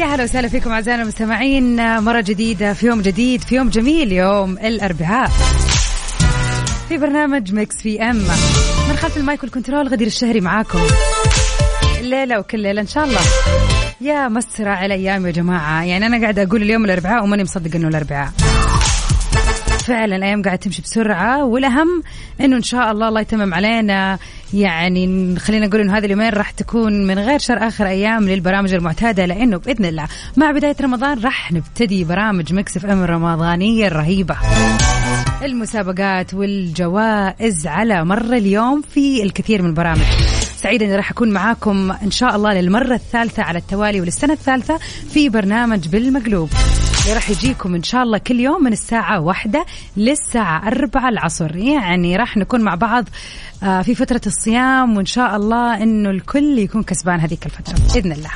يا هلا وسهلا فيكم أعزائنا المستمعين. مرة جديدة في يوم جديد في يوم جميل يوم الأربعاء. في برنامج Mix PM. من خلف ال mic وال control غدير الشهري معاكم. الليلة وكل ليلة إن شاء الله. يا مسرع الأيام يا جماعة. يعني أنا قاعدة أقول اليوم الأربعاء وماني مصدق إنه الأربعاء. فعلا الأيام قاعدة تمشي بسرعة والأهم إنه إن شاء الله الله يتمم علينا. يعني خلينا نقول إنه هذه اليومين راح تكون من غير شر آخر أيام للبرامج المعتادة لأنه بإذن الله مع بداية رمضان راح نبتدي برامج Mix FM الرمضانية الرهيبة. المسابقات والجوائز على مر اليوم في الكثير من البرامج. سعيدة إني راح أكون معاكم إن شاء الله للمرة الثالثة على التوالي وللسنة الثالثة في برنامج بالمقلوب. اللي راح يجيكم إن شاء الله كل يوم من الساعة واحدة للساعة أربعة العصر. يعني راح نكون مع بعض آه، في فترة الصيام وإن شاء الله إنه الكل يكون كسبان هذيك الفترة بإذن الله.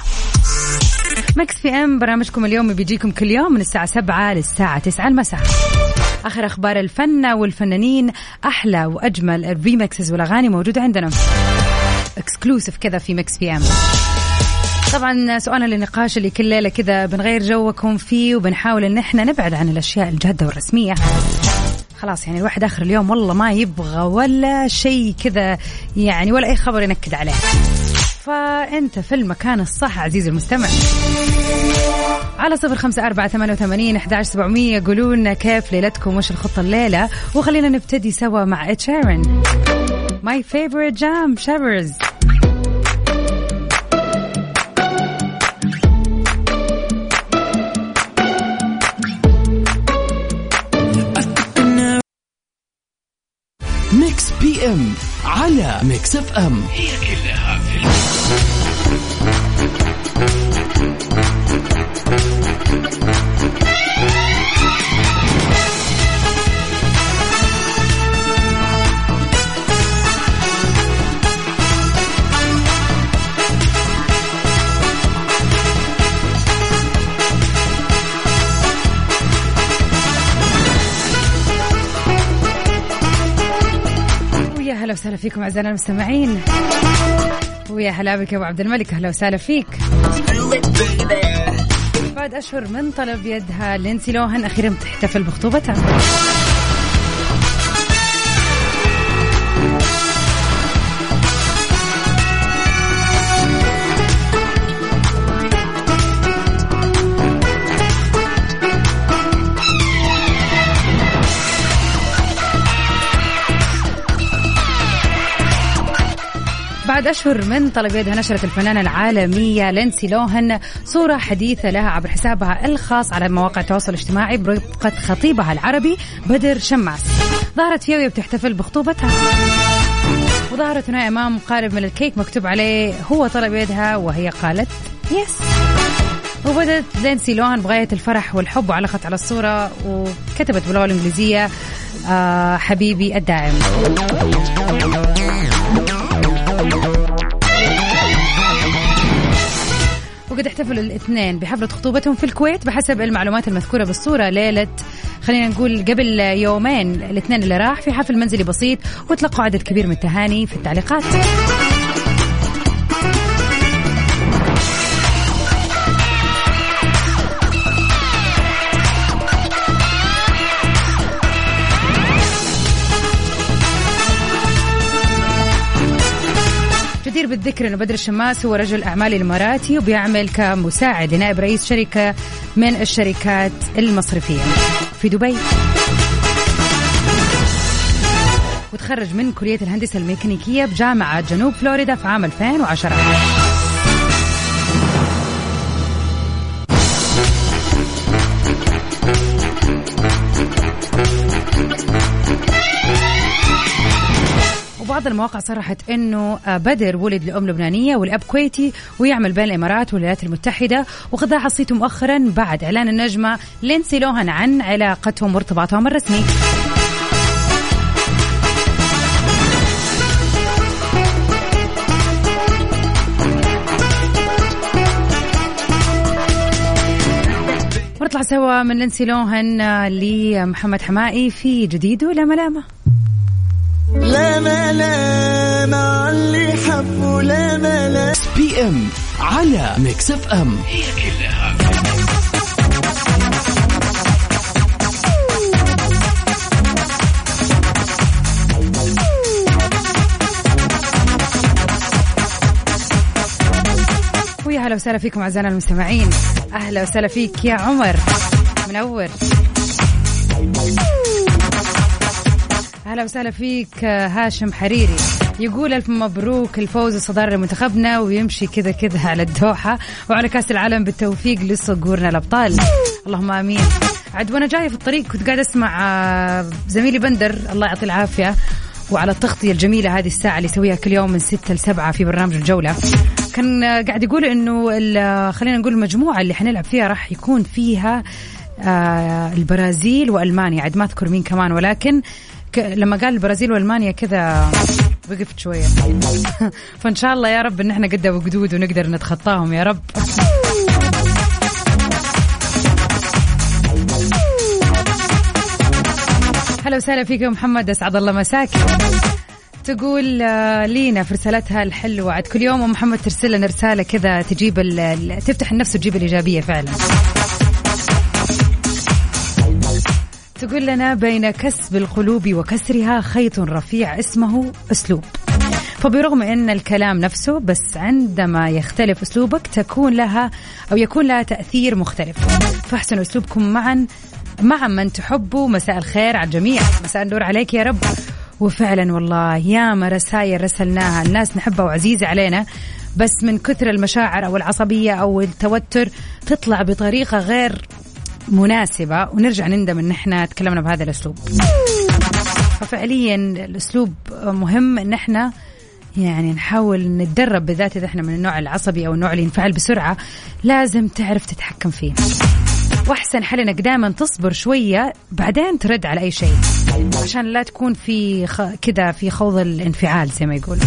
Mix PM برنامجكم اليوم بيجيكم كل يوم من الساعة سبعة للساعة تسعة المساء. آخر أخبار الفن والفنانين أحلى وأجمل ال remixes والأغاني موجودة عندنا. exclusive كذا في Mix PM. طبعا سؤالنا للنقاش اللي كل ليلة كذا بنغير جوكم فيه وبنحاول إن إحنا نبعد عن الأشياء الجادة والرسمية. خلاص يعني الواحد آخر اليوم والله ما يبغى ولا شيء كذا يعني ولا أي خبر ينكد عليه. فأنت في المكان الصح عزيزي المستمع. على صفر خمسة أربعة ثمانية وثمانين أحد سبعمية قولوا لنا كيف ليلتكم؟ وش الخطة الليلة؟ وخلينا نبتدي سوا مع اتشيرن My favorite jam shivers. بي إم على ميكس إف إم هي كلها في الميكس. وسهلا فيكم أعزائنا المستمعين. ويا هلا بك يا أبو عبد الملك. أهلا وسهلا فيك. بعد أشهر من طلب يدها لينسي لوهن أخيرا تحتفل بخطوبتها. بعد أشهر من طلب يدها نشرت الفنانة العالمية لينسي لوهن صورة حديثة لها عبر حسابها الخاص على مواقع التواصل الاجتماعي برفقة خطيبها العربي بدر شماس. ظهرت فيها وهي بتحتفل بخطوبتها. وظهرت هنا أمام قالب من الكيك مكتوب عليه هو طلب يدها وهي قالت yes. وبدت لينسي لوهن بغاية الفرح والحب وعلقت على الصورة وكتبت باللغة الإنجليزية آه حبيبي الدائم وقد احتفلوا الاثنين بحفلة خطوبتهم في الكويت بحسب المعلومات المذكورة بالصورة ليلة خلينا نقول قبل يومين الاثنين اللي راح في حفل منزلي بسيط وتلقوا عدد كبير من التهاني في التعليقات. بالذكر إنه بدر الشماس هو رجل أعمال اماراتي وبيعمل كمساعد لنائب رئيس شركة من الشركات المصرفية. في دبي. وتخرج من كلية الهندسة الميكانيكية بجامعة جنوب فلوريدا في عام 2010 بعض المواقع صرحت إنه آه، بدر ولد لأم لبنانية والأب كويتي ويعمل بين الإمارات والولايات المتحدة وقد ضاع صيته مؤخرا بعد إعلان النجمة لينسي لوهان عن علاقتهم وارتباطهم الرسمي. ونطلع سوا من لينسي لوهن آه، لمحمد حمائي في جديد ولا ملامة. لا ملامة اللي حبوا لا ملامة PM على Mix FM. ويا هلا وسهلا فيكم أعزائنا المستمعين. أهلا وسهلا فيك يا عمر منور. أهلا وسهلا فيك آه، هاشم حريري. يقول ألف مبروك الفوز الصدارة لمنتخبنا ويمشي كذا كذا على الدوحة. وعلى كأس العالم بالتوفيق لصقورنا الأبطال. اللهم آمين. عاد وأنا جاية في الطريق كنت قاعدة أسمع آه، زميلي بندر الله يعطيه العافية. وعلى التغطية الجميلة هذه الساعة اللي يسويها كل يوم من 6 ل 7 في برنامج الجولة. كان آه، قاعد يقول إنه ال- خلينا نقول المجموعة اللي حنلعب فيها راح يكون فيها آه، البرازيل وألمانيا. عاد ما أذكر مين كمان ولكن ك- لما قال البرازيل وألمانيا كذا وقفت شوية. فإن شاء الله يا رب إن إحنا قد وقدود ونقدر نتخطاهم يا رب. هلا وسهلا فيكم محمد أسعد الله مساك. تقول آه، لينا في رسالتها الحلوة. عاد كل يوم أم محمد ترسل لنا رسالة كذا تجيب ال- تفتح النفس وتجيب الإيجابية فعلا. تقول لنا بين كسب القلوب وكسرها خيط رفيع اسمه أسلوب. فبرغم إن الكلام نفسه بس عندما يختلف أسلوبك تكون لها أو يكون لها تأثير مختلف. فاحسنوا أسلوبكم معا مع من تحبوا. مساء الخير على الجميع. مساء النور عليك يا رب. وفعلا والله ياما رسائل رسلناها. الناس نحبها وعزيزة علينا. بس من كثر المشاعر أو العصبية أو التوتر تطلع بطريقة غير مناسبة. ونرجع نندم إن إحنا تكلمنا بهذا الأسلوب. ففعليا الأسلوب مهم إن إحنا يعني نحاول نتدرب بالذات إذا إحنا من النوع العصبي أو النوع اللي ينفعل بسرعة لازم تعرف تتحكم فيه. وأحسن حل انك دائما تصبر شوية بعدين ترد على أي شيء. عشان لا تكون في خ... كذا في خوض الانفعال زي ما يقول.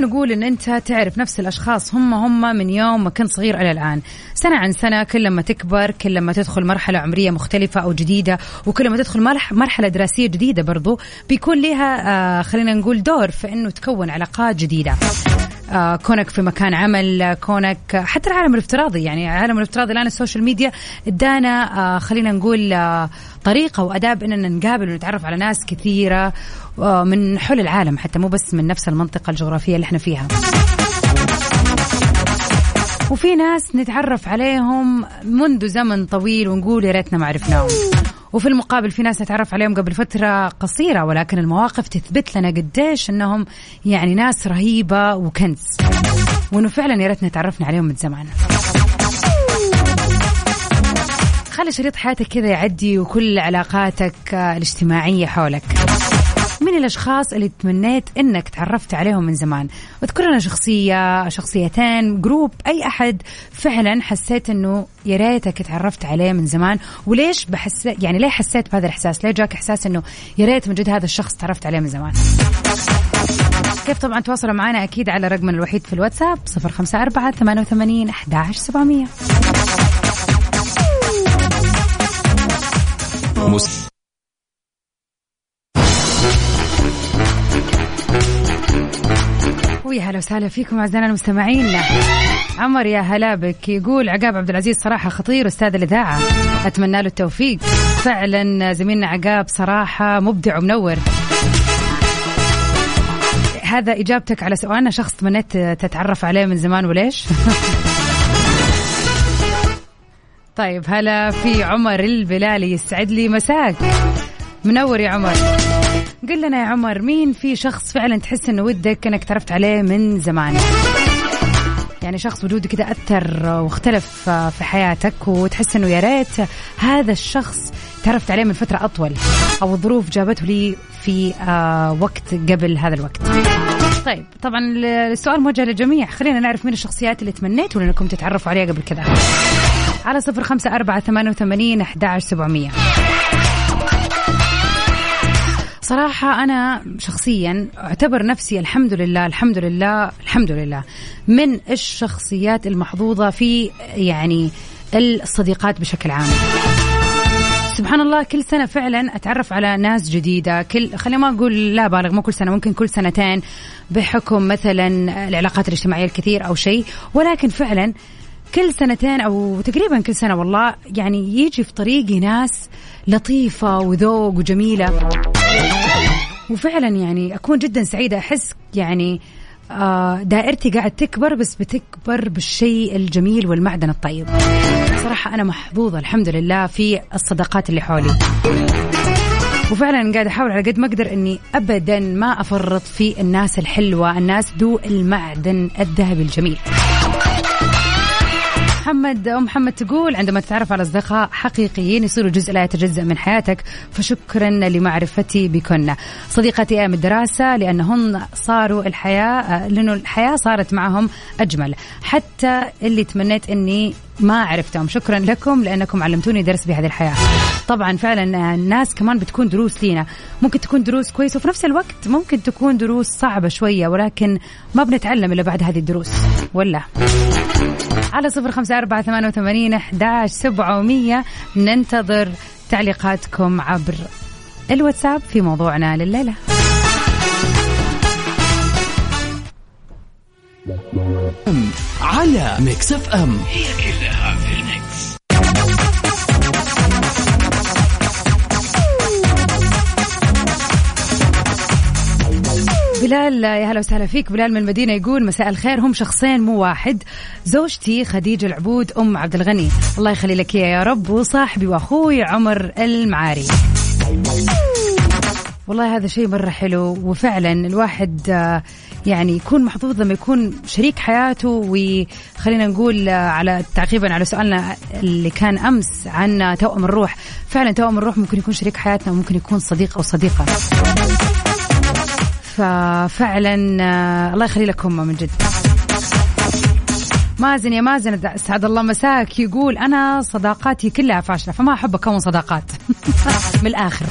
مستحيل نقول إن أنت تعرف نفس الأشخاص هم هم من يوم ما كنت صغير إلى الآن. سنة عن سنة كل ما تكبر كل ما تدخل مرحلة عمرية مختلفة أو جديدة وكل ما تدخل مرح مرحلة دراسية جديدة برضو بيكون لها آه خلينا نقول دور في إنه تكون علاقات جديدة. آه كونك في مكان عمل كونك حتى العالم الافتراضي يعني العالم الافتراضي الآن ال social media ادانا آه خلينا نقول طريقة وأداة اننا نقابل ونتعرف على ناس كثيرة من حول العالم حتى مو بس من نفس المنطقة الجغرافية اللي إحنا فيها. وفي ناس نتعرف عليهم منذ زمن طويل ونقول يا ريتنا ما عرفناهم. وفي المقابل في ناس نتعرف عليهم قبل فترة قصيرة ولكن المواقف تثبت لنا قديش إنهم يعني ناس رهيبة وكنز. وإنه فعلا يا ريتنا تعرفنا عليهم من زمان. خلي شريط حياتك كذا يعدي وكل علاقاتك آه، الاجتماعية حولك. من الأشخاص اللي تمنيت إنك تعرفت عليهم من زمان. أذكر لنا شخصية شخصيتين جروب أي أحد فعلا حسيت إنه يا ريتك تعرفت عليه من زمان. وليش بحس يعني ليه حسيت بهذا الإحساس؟ ليه جاك إحساس إنه يا ريت من جد هذا الشخص تعرفت عليه من زمان؟ كيف طبعا تواصلوا معنا أكيد على رقمنا الوحيد في الواتساب 054 88 11700 ويا هلا وسهلا فيكم أعزائنا المستمعين. عمر يا هلا بك. يقول عقاب عبد العزيز صراحة خطير أستاذ الإذاعة. أتمنى له التوفيق. فعلا زميلنا عقاب صراحة مبدع ومنور. هذا إجابتك على سؤالنا. شخص تمنيت تتعرف عليه من زمان وليش؟ طيب هلا في عمر البلالي يسعد لي مساك. منور يا عمر. قل لنا يا عمر مين في شخص فعلا تحس إنه ودك إنك تعرفت عليه من زمان؟ يعني شخص وجوده كذا أثر واختلف في حياتك وتحس إنه يا ريت هذا الشخص تعرفت عليه من فترة أطول أو الظروف جابته لي في آه، وقت قبل هذا الوقت. طيب طبعا السؤال موجه للجميع. خلينا نعرف مين الشخصيات اللي تمنيتوا إنكم تتعرفوا عليها قبل كذا على صفر خمسة أربعة ثمانية وثمانين أحد سبعمية. صراحة أنا شخصيا أعتبر نفسي الحمد لله الحمد لله الحمد لله. من الشخصيات المحظوظة في يعني الصديقات بشكل عام. سبحان الله كل سنة فعلا أتعرف على ناس جديدة. كل خلينا ما أقول لا بالغ مو كل سنة ممكن كل سنتين بحكم مثلا العلاقات الاجتماعية الكثير أو شيء. ولكن فعلا كل سنتين أو تقريبا كل سنة والله يعني يجي في طريقي ناس لطيفة وذوق وجميلة. وفعلا يعني أكون جدا سعيدة. أحس يعني آه، دائرتي قاعد تكبر بس بتكبر بالشيء الجميل والمعدن الطيب. صراحة أنا محظوظة الحمد لله في الصداقات اللي حولي. وفعلا قاعد أحاول على قد ما أقدر إني ابدا ما أفرط في الناس الحلوة الناس ذو المعدن الذهبي الجميل. محمد أم محمد تقول عندما تتعرف على أصدقاء حقيقيين يصيروا جزء لا يتجزأ من حياتك فشكرا لمعرفتي بكن. صديقتي أيام الدراسة لأنهن صاروا الحياة لأنه الحياة صارت معهم أجمل. حتى اللي تمنيت إني ما عرفتهم. شكرا لكم لأنكم علمتوني درس بهذه الحياة. طبعا فعلا الناس كمان بتكون دروس لينا. ممكن تكون دروس كويسة وفي نفس الوقت ممكن تكون دروس صعبة شوية ولكن ما بنتعلم إلا بعد هذه الدروس. ولا. على صفر خمسة أربعة ثمانية وثمانين أحداش سبعمية. ننتظر تعليقاتكم عبر الواتساب في موضوعنا لليلة. على Mix FM. هي كلها في بلال يا هلا وسهلا فيك. بلال من المدينة يقول مساء الخير. هم شخصين مو واحد. زوجتي خديجة العبود أم عبد الغني. الله يخلي لك يا رب وصاحبي وأخوي عمر المعاري. والله هذا شيء مرة حلو وفعلا الواحد آه، يعني يكون محظوظ لما يكون شريك حياته وخلينا نقول آه، على تعقيبا على سؤالنا اللي كان أمس عن توأم الروح. فعلا توأم الروح ممكن يكون شريك حياتنا وممكن يكون صديق أو صديقة. ففعلا آه، الله يخلي لك هم من جد. مازن يا مازن أسعد الله مساك. يقول أنا صداقاتي كلها فاشلة فما أحب أكون صداقات. من الآخر.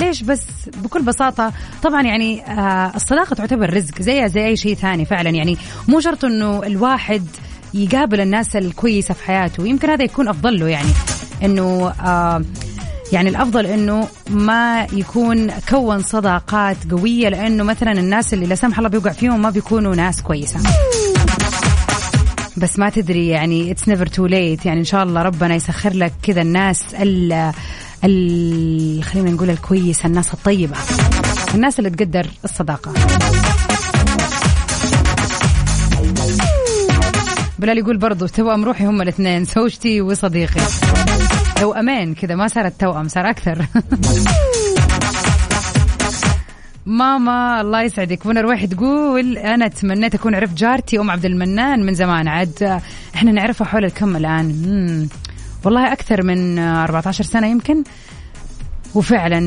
ليش؟ بس بكل بساطة طبعا يعني آه الصداقة تعتبر رزق زيها زي أي شيء ثاني فعلا. يعني مو شرط إنه الواحد يقابل الناس الكويسة في حياته. يمكن هذا يكون أفضل له يعني إنه آه يعني الأفضل إنه ما يكون كون صداقات قوية لأنه مثلا الناس اللي لا سمح الله بيوقع فيهم ما بيكونوا ناس كويسة. بس ما تدري يعني it's never too late يعني إن شاء الله ربنا يسخر لك كذا الناس ال ال خلينا نقول الكويسه الناس الطيبة الناس اللي تقدر الصداقة. بلال يقول برضو توأم روحي هم الاثنين زوجتي وصديقي. لو أمان كذا ما صارت توأم صار أكثر. ماما الله يسعدك. منى رويح تقول أنا تمنيت أكون عرفت جارتي أم عبد المنان من زمان. عاد إحنا نعرفها حول الكم الآن. والله أكثر من 14 سنة يمكن. وفعلا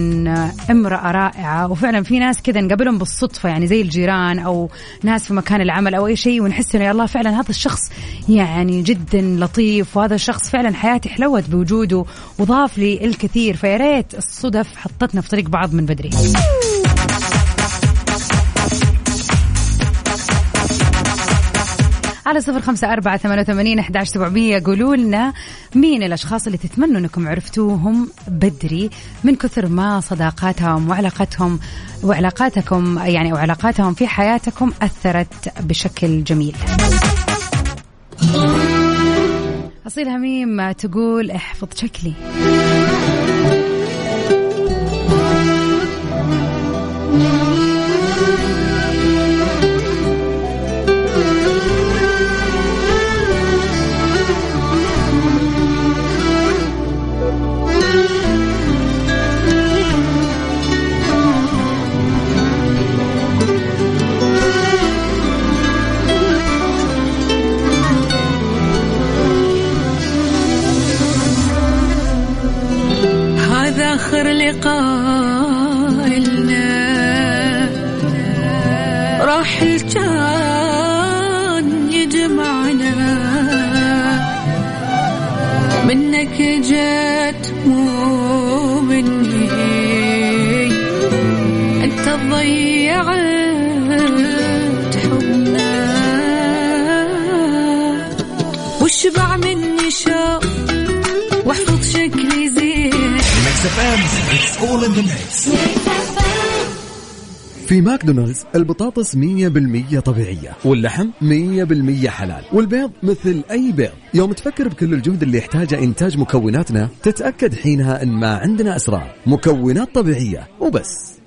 امرأة رائعة وفعلا في ناس كذا نقابلهم بالصدفة يعني زي الجيران أو ناس في مكان العمل أو أي شيء ونحس إنه يا الله فعلا هذا الشخص يعني جدا لطيف وهذا الشخص فعلا حياتي حلوت بوجوده وضاف لي الكثير. فيا ريت الصدف حطتنا في طريق بعض من بدري. على صفر خمسة أربعة ثمانية وثمانين أحداش سبعمية. قولوا لنا مين الأشخاص اللي تتمنوا أنكم عرفتوهم بدري؟ من كثر ما صداقاتهم وعلاقتهم وعلاقاتكم يعني أو علاقاتهم في حياتكم أثرت بشكل جميل. أصيل هميم تقول احفظ شكلي. في ماكدونالدز البطاطس 100% طبيعية. واللحم؟ 100% حلال. والبيض مثل أي بيض. يوم تفكر بكل الجهد اللي يحتاجه إنتاج مكوناتنا تتأكد حينها أن ما عندنا أسرار. مكونات طبيعية وبس.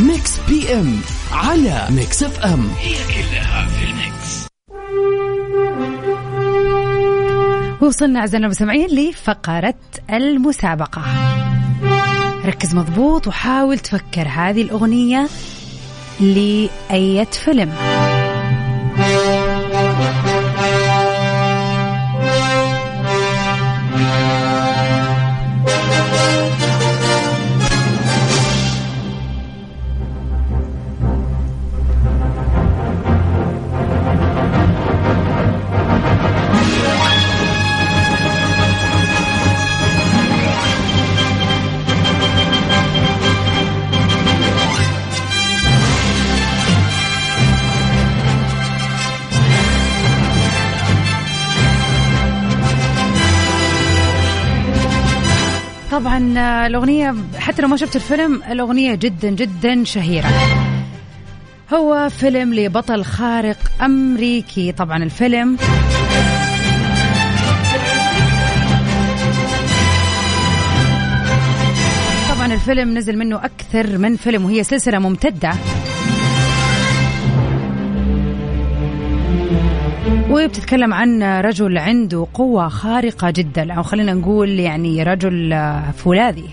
Mix PM على Mix FM. هي كلها في ال Mix وصلنا أعزائنا المستمعين لفقرة المسابقة. ركز مضبوط وحاول تفكر. هذه الأغنية لأية فيلم. الأغنية حتى لو ما شفت الفيلم الأغنية جدا جدا شهيرة. هو فيلم لبطل خارق أمريكي. طبعا الفيلم طبعا الفيلم نزل منه أكثر من فيلم وهي سلسلة ممتدة. وبتتكلم عن رجل عنده قوة خارقة جدا أو خلينا نقول يعني رجل فولاذي.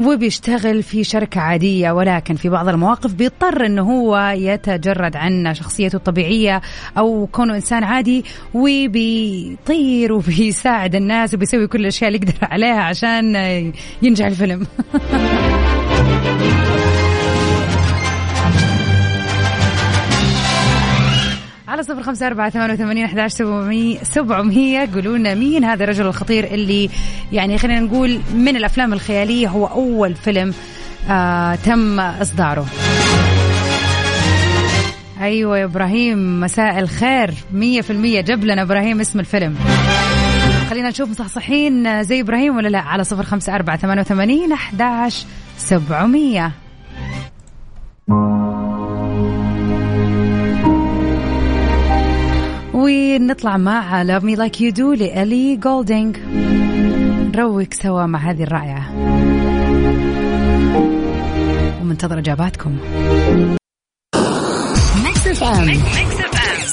وبيشتغل في شركة عادية ولكن في بعض المواقف بيضطر إنه هو يتجرد عن شخصيته الطبيعية أو كونه إنسان عادي وبيطير وبيساعد الناس وبيسوي كل الأشياء اللي يقدر عليها عشان ينجح الفيلم. على صفر خمسة أربعة ثمانية وثمانين أحداش سبعمية لنا مين هذا الرجل الخطير اللي يعني خلينا نقول من الأفلام الخيالية هو أول فيلم آه تم إصداره. أيوة يا إبراهيم مساء الخير. مية في المية جاب لنا إبراهيم اسم الفيلم. خلينا نشوف مصحصحين زي إبراهيم ولا لا؟ على صفر خمسة أربعة ثمانية وثمانين أحداش سبعمية. ونطلع مع Love Me Like You Do لإلي جولدينج نروق سوا مع هذه الرائعة. ومنتظر إجاباتكم.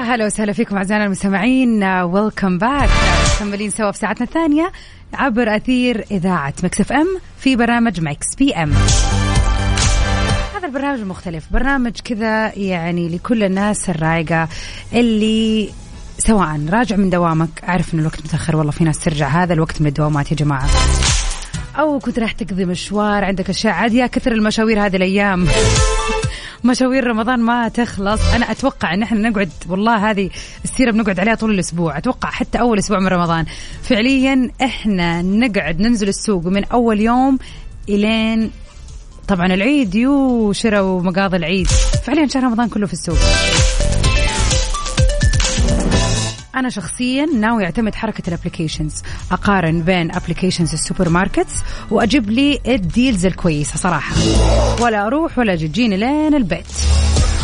هلا وسهلا فيكم أعزائنا المستمعين. welcome back مكملين سوا في ساعتنا الثانية عبر أثير إذاعة Mix FM في برنامج Mix PM. هذا البرنامج مختلف. برنامج كذا يعني لكل الناس الرايقة اللي سواء راجع من دوامك أعرف إن الوقت متأخر والله في ناس ترجع هذا الوقت من الدوامات يا جماعة. أو كنت راح تقضي مشوار عندك أشياء عاد يا كثر المشاوير هذه الأيام. مشاوير رمضان ما تخلص. أنا أتوقع إن إحنا نقعد والله هذه السيرة بنقعد عليها طول الأسبوع. أتوقع حتى أول أسبوع من رمضان. فعليا إحنا نقعد ننزل السوق من أول يوم إلين طبعا العيد يو شراء ومقاضي العيد. فعليا شهر رمضان كله في السوق. أنا شخصيا ناوي اعتمد حركة ال applications أقارن بين applications ال supermarkets وأجيب لي ال deals الكويسة صراحة. ولا أروح ولا تجيني لين البيت.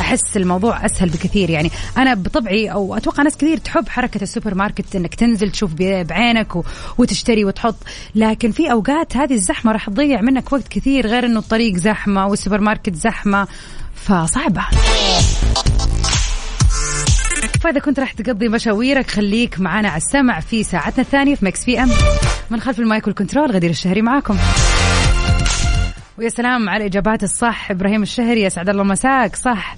أحس الموضوع أسهل بكثير. يعني أنا بطبعي أو أتوقع ناس كثير تحب حركة السوبر ماركت إنك تنزل تشوف بعينك وتشتري وتحط. لكن في أوقات هذه الزحمة راح تضيع منك وقت كثير غير إنه الطريق زحمة والسوبر ماركت زحمة. فصعبة. فإذا كنت راح تقضي مشاويرك خليك معنا على السمع في ساعتنا الثانية في Mix PM. من خلف ال mic وال control غدير الشهري معاكم. ويا سلام على الإجابات الصح إبراهيم الشهري يسعد الله مساك صح.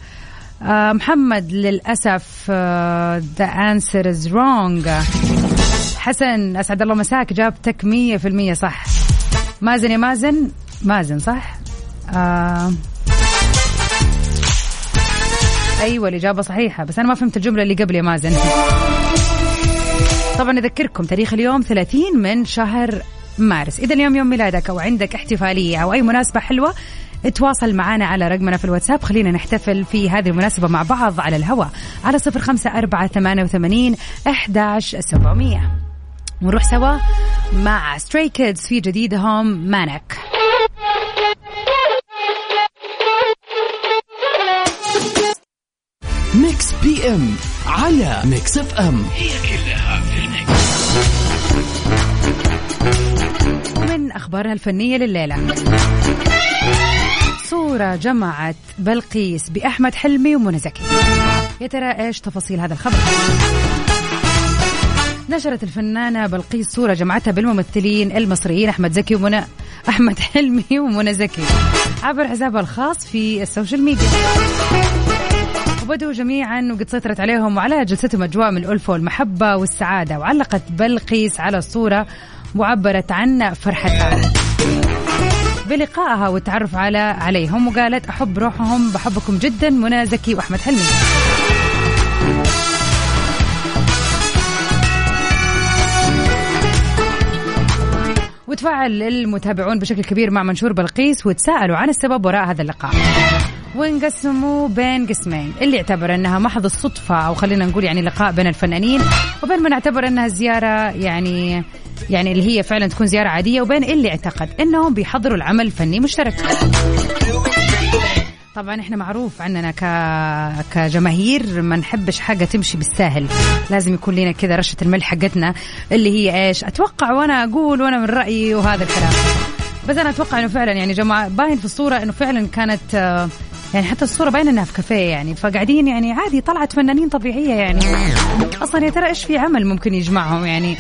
آه محمد للأسف آه the answer is wrong. حسن أسعد الله مساك إجابتك مية في المية صح. مازن يا مازن. مازن صح. آه أيوه الإجابة صحيحة. بس أنا ما فهمت الجملة اللي قبل يا مازن طبعا أذكركم تاريخ اليوم 30 من شهر مارس. إذا اليوم يوم ميلادك أو عندك احتفالية أو أي مناسبة حلوة تواصل معنا على رقمنا في الواتساب. خلينا نحتفل في هذه المناسبة مع بعض على الهواء على صفر خمسة أربعة ثمانية وثمانين أحداش سبعمية. ونروح سوا مع Stray Kids في جديدهم Maniac. Mix PM على Mix FM من أخبارنا الفنية لليلة. صورة جمعت بلقيس بأحمد حلمي ومنى زكي. يا ترى إيش تفاصيل هذا الخبر؟ نشرت الفنانة بلقيس صورة جمعتها بالممثلين المصريين أحمد زكي ومنى أحمد حلمي ومنى زكي عبر حسابها الخاص في ال social media. وبدوا جميعا وقد سيطرت عليهم وعلى جلستهم أجواء من الألفة والمحبة والسعادة. وعلقت بلقيس على الصورة وعبرت عن فرحتها. بلقائها والتعرف على عليهم وقالت أحب روحهم بحبكم جدا منى زكي وأحمد حلمي. وتفاعل المتابعون بشكل كبير مع منشور بلقيس وتساءلوا عن السبب وراء هذا اللقاء. وانقسموا بين قسمين؟ اللي اعتبر إنها محض الصدفة أو خلينا نقول يعني لقاء بين الفنانين وبين من اعتبر إنها زيارة يعني يعني اللي هي فعلا تكون زيارة عادية وبين اللي اعتقد إنهم بيحضروا العمل الفني مشترك. طبعا إحنا معروف عننا ك... كجماهير ما نحبش حاجة تمشي بالساهل. لازم يكون لنا كذا رشة الملح حقتنا اللي هي إيش؟ أتوقع وأنا أقول وأنا من رأيي وهذا الكلام. بس أنا أتوقع إنه فعلا يعني جماعة باين في الصورة إنه فعلا كانت آه، يعني حتى الصورة باينة إنها في كافيه يعني. فقاعدين يعني عادي طلعت فنانين طبيعية يعني. أصلا يا ترى إيش في عمل ممكن يجمعهم يعني؟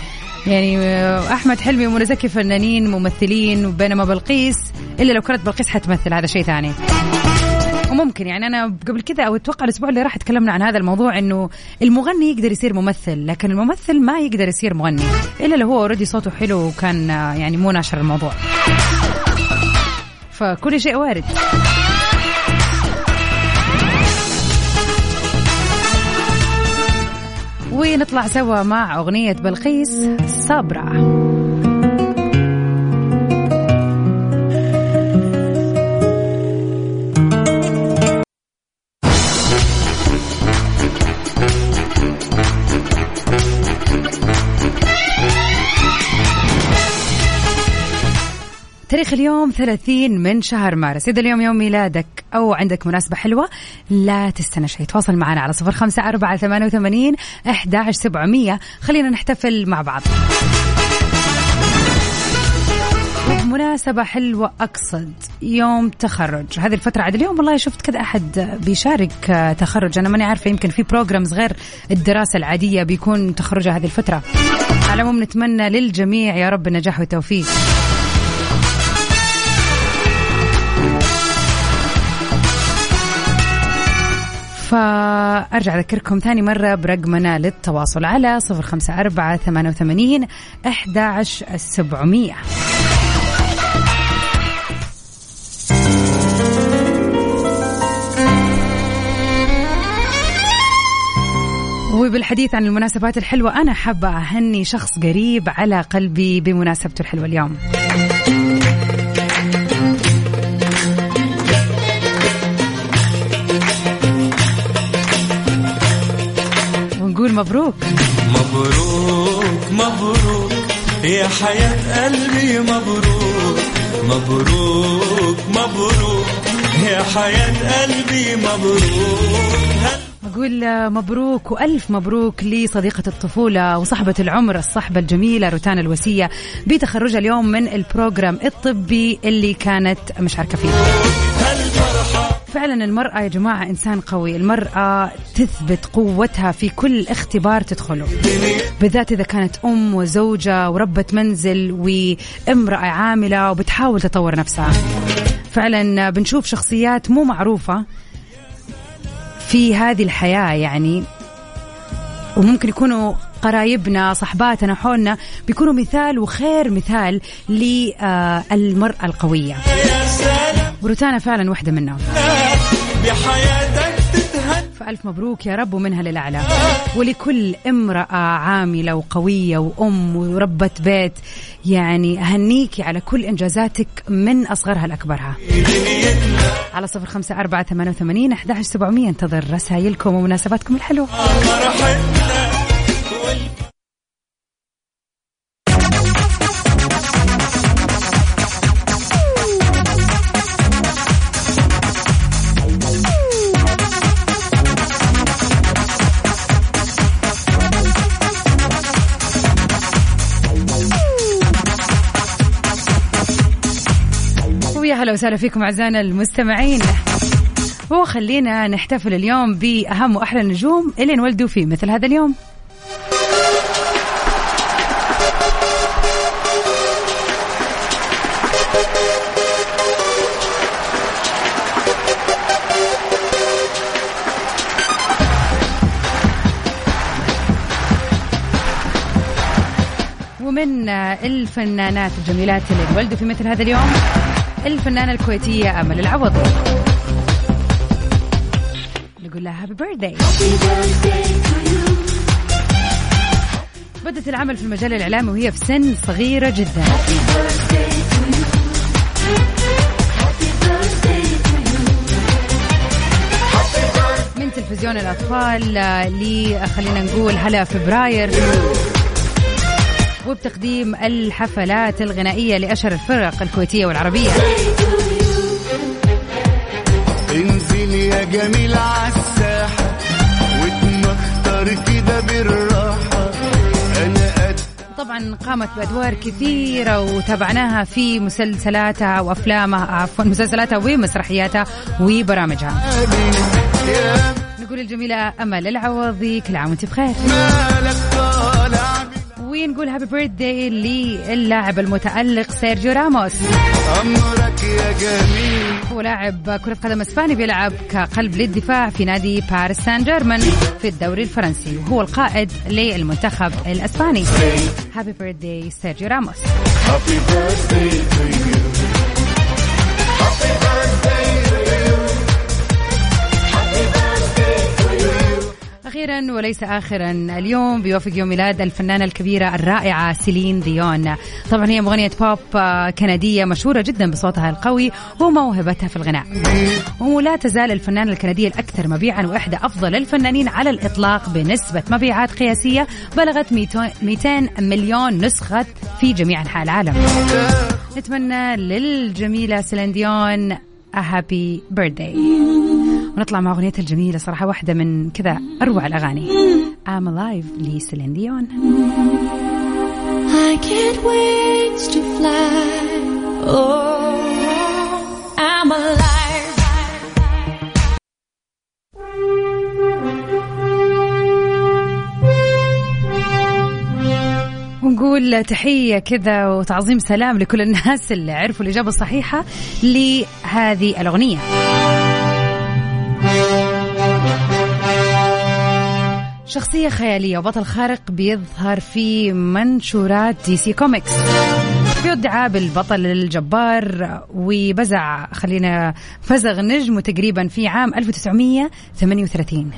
يعني آه، أحمد حلمي ومنى زكي فنانين ممثلين وبينما بلقيس إلا لو كانت بلقيس حتمثل هذا شيء ثاني. وممكن يعني أنا قبل كذا أو أتوقع الأسبوع اللي راح تكلمنا عن هذا الموضوع إنه المغني يقدر يصير ممثل لكن الممثل ما يقدر يصير مغني إلا لو هو اوريدي صوته حلو وكان آه، يعني مو ناشر الموضوع. فكل شيء وارد. ونطلع سوا مع أغنية بلقيس صابرة. تاريخ اليوم 30 من شهر مارس. إذا اليوم يوم ميلادك أو عندك مناسبة حلوة لا تستنى شيء تواصل معنا على صفر خمسة أربعة ثمانية وثمانين أحد سبعمية. خلينا نحتفل مع بعض. مناسبة حلوة أقصد. يوم تخرج. هذه الفترة عاد اليوم والله شفت كذا أحد بيشارك تخرج. أنا ماني عارفة يمكن في بروجرامز غير الدراسة العادية بيكون تخرجها هذه الفترة. على العموم نتمنى للجميع يا رب النجاح والتوفيق فأرجع أذكركم ثاني مرة برقمنا للتواصل على صفر خمسة أربعة ثمانية وثمانين أحد سبعمية وبالحديث عن المناسبات الحلوة أنا حابة أهني شخص قريب على قلبي بمناسبته الحلوة اليوم. مبروك. مبروك مبروك يا حياة قلبي مبروك. مبروك مبروك يا حياة قلبي مبروك. أقول مبروك وألف مبروك لصديقة الطفولة وصحبة العمر الصحبة الجميلة روتانا الوسية بتخرجها اليوم من البروجرام الطبي اللي كانت مشاركة فيه. فعلا المرأة يا جماعة إنسان قوي. المرأة تثبت قوتها في كل اختبار تدخله. بالذات إذا كانت أم وزوجة وربة منزل وامرأة عاملة وبتحاول تطور نفسها. فعلا بنشوف شخصيات مو معروفة في هذه الحياة يعني. وممكن يكونوا قرايبنا صحباتنا حولنا بيكونوا مثال وخير مثال للمرأة القوية. بروتانا فعلا واحدة منهم. بحياتك فألف مبروك يا رب ومنها للأعلى. ولكل امرأة عاملة وقوية وأم وربة بيت. يعني أهنيكي على كل إنجازاتك من أصغرها لأكبرها. على صفر خمسة أربعة ثمانية وثمانين أحد سبعمية. انتظر رسائلكم ومناسباتكم الحلوة. وسهلا فيكم أعزائنا المستمعين. وخلينا نحتفل اليوم بأهم وأحلى النجوم اللي انولدوا في مثل هذا اليوم. ومن الفنانات الجميلات اللي انولدوا في مثل هذا اليوم الفنانة الكويتية أمل العوضي نقول لها هابي بيرثداي بدت العمل في المجال الإعلامي وهي في سن صغيرة جدا. من تلفزيون الأطفال آه، ل خلينا نقول هلا فبراير. وبتقديم الحفلات الغنائية لأشهر الفرق الكويتية والعربية. انزل يا جميل عالساحة واتمختر كده بالراحة. أنا قد طبعا قامت بأدوار كثيرة وتابعناها في مسلسلاتها وأفلامها عفوا مسلسلاتها ومسرحياتها وبرامجها. نقول الجميلة أمل العوضي كل عام وأنت بخير. مالك. ونقول happy birthday للاعب المتألق سيرجيو راموس. امرك يا جميل. هو لاعب كرة قدم إسباني بيلعب كقلب للدفاع في نادي باريس سان جيرمان في الدوري الفرنسي. وهو القائد للمنتخب الإسباني. happy birthday سيرجيو راموس Happy birthday to you. You أخيرا وليس اخرا. اليوم بيوافق يوم ميلاد الفنانة الكبيرة الرائعة سيلين ديون. طبعا هي مغنية بوب آه، كندية مشهورة جدا بصوتها القوي وموهبتها في الغناء. ولا تزال الفنانة الكندية الأكثر مبيعا وإحدى أفضل الفنانين على الإطلاق بنسبة مبيعات قياسية بلغت 200 200 مليون نسخة في جميع أنحاء العالم. نتمنى للجميلة سيلين ديون happy birthday ونطلع مع اغنيتها الجميلة صراحة واحدة من كذا أروع الأغاني I'm Alive لسيلين ديون I can't wait to fly. Oh, I'm alive. ونقول تحية كذا وتعظيم سلام لكل الناس اللي عرفوا الإجابة الصحيحة لهذه الأغنية شخصية خيالية وبطل خارق بيظهر في منشورات DC Comics بيدعى بالبطل الجبار وبزغ خلينا بزغ نجمه تقريبا في عام 1938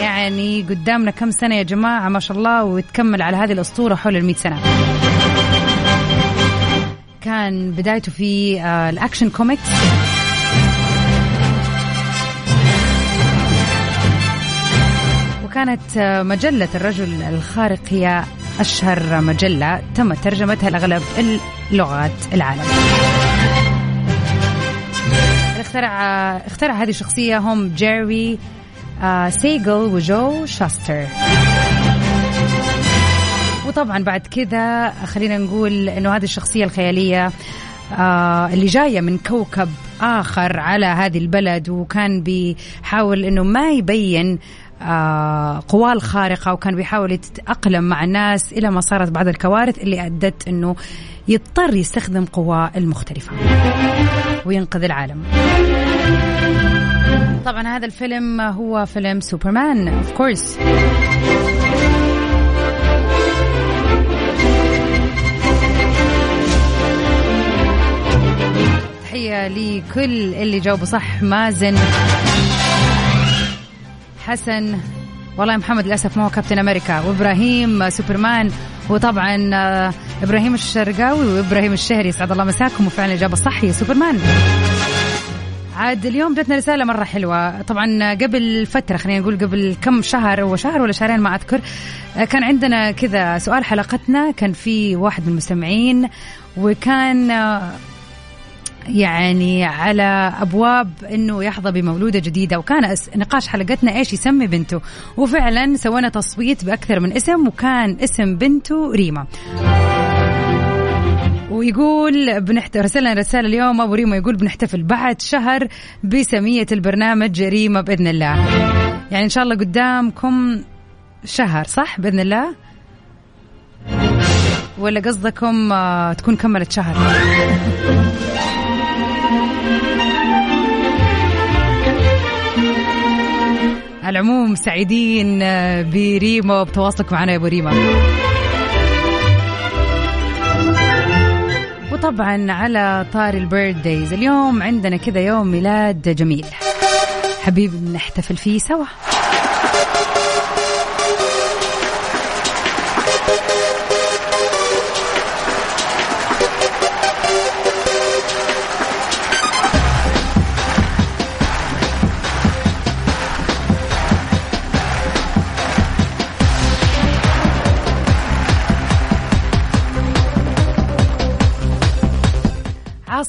يعني قدامنا كم سنة يا جماعة؟ ما شاء الله وتكمل على هذه الأسطورة حول المئة سنة. كان بدايته في آه، ال Action Comics. وكانت آه، مجلة الرجل الخارق هي أشهر مجلة تم ترجمتها لأغلب اللغات العالم. اخترع اخترع هذه الشخصية هم جيري سيجل وجو شاستر وطبعا بعد كذا خلينا نقول إنه هذه الشخصية الخيالية آه اللي جاية من كوكب آخر على هذه البلد وكان بيحاول إنه ما يبين قواه الخارقة وكان بيحاول يتأقلم مع الناس إلى ما صارت بعض الكوارث اللي أدت أنه يضطر يستخدم قواه المختلفة وينقذ العالم. طبعا هذا الفيلم هو فيلم سوبرمان of course تحية لكل اللي جاوبوا صح مازن. حسن. والله محمد للأسف ما هو كابتن أمريكا. وإبراهيم سوبرمان. وطبعا آه، إبراهيم الشرقاوي وإبراهيم الشهري يسعد الله مساكم. وفعلا الإجابة الصح هي سوبرمان. عاد اليوم جتنا رسالة مرة حلوة. طبعا قبل فترة خلينا نقول قبل كم شهر هو شهر ولا شهرين ما أذكر آه، كان عندنا كذا سؤال حلقتنا. كان في واحد من المستمعين وكان آه، يعني على أبواب إنه يحظى بمولودة جديدة. وكان نقاش حلقتنا إيش يسمي بنته. وفعلا سوينا تصويت بأكثر من اسم وكان اسم بنته ريما. ويقول بنحت... رسلنا رسالة اليوم. أبو ريما يقول بنحتفل بعد شهر بسمية البرنامج ريما بإذن الله. يعني إن شاء الله قدامكم شهر صح؟ بإذن الله؟ ولا قصدكم آه، تكون كملت شهر؟ على العموم سعيدين آه، بريما وبتواصلك معنا يا أبو ريما وطبعا على طار البيرث دايز اليوم عندنا كذا يوم ميلاد جميل. حبيب نحتفل فيه سوا.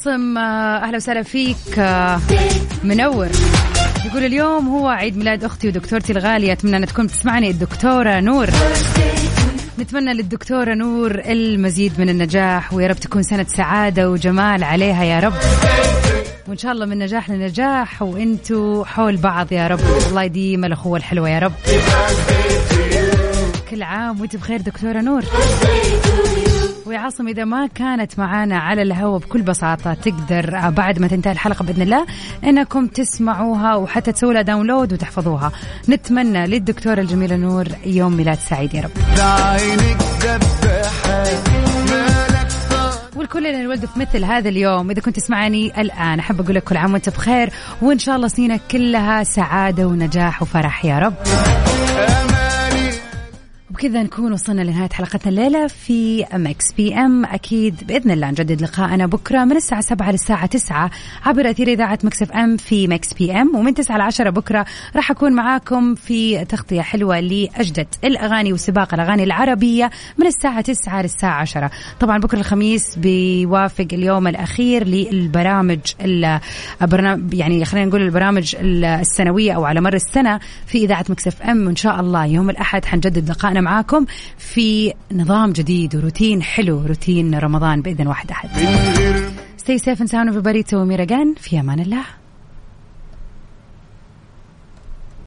عاصم آه، أهلا وسهلا فيك آه، منور. يقول اليوم هو عيد ميلاد أختي ودكتورتي الغالية أتمنى أن تكون تسمعني الدكتورة نور. نتمنى للدكتورة نور المزيد من النجاح ويا رب تكون سنة سعادة وجمال عليها يا رب. وإن شاء الله من نجاح لنجاح وإنتوا حول بعض يا رب. الله يديم الأخوة الحلوة يا رب. كل عام وانت بخير دكتورة نور. ويا عاصم إذا ما كانت معانا على الهواء بكل بساطة تقدر آه، بعد ما تنتهي الحلقة بإذن الله إنكم تسمعوها وحتى تسووا لها داونلود وتحفظوها. نتمنى للدكتورة الجميلة نور يوم ميلاد سعيد يا رب. اللي انولدوا في مثل هذا اليوم. إذا كنت تسمعني الآن أحب أقول لك كل عام وأنت بخير وإن شاء الله سنينك كلها سعادة ونجاح وفرح يا رب. وبكذا نكون وصلنا لنهاية حلقتنا الليلة في Mix PM. أكيد بإذن الله نجدد لقاءنا بكرة من الساعة 7 للساعة 9 عبر أثير إذاعة Mix FM في Mix PM. ومن 9 ل 10 بكرة راح أكون معاكم في تغطية حلوة لأجدد الأغاني وسباق الأغاني العربية من الساعة 9 للساعة 10 طبعا بكرة الخميس بيوافق اليوم الأخير للبرامج البرنامج يعني خلينا نقول البرامج السنوية أو على مر السنة في إذاعة Mix FM. وإن شاء الله يوم الأحد حنجدد لقائنا معاكم في نظام جديد وروتين حلو روتين رمضان بإذن واحد أحد. Stay safe and sound everybody. tomorrow again في أمان الله.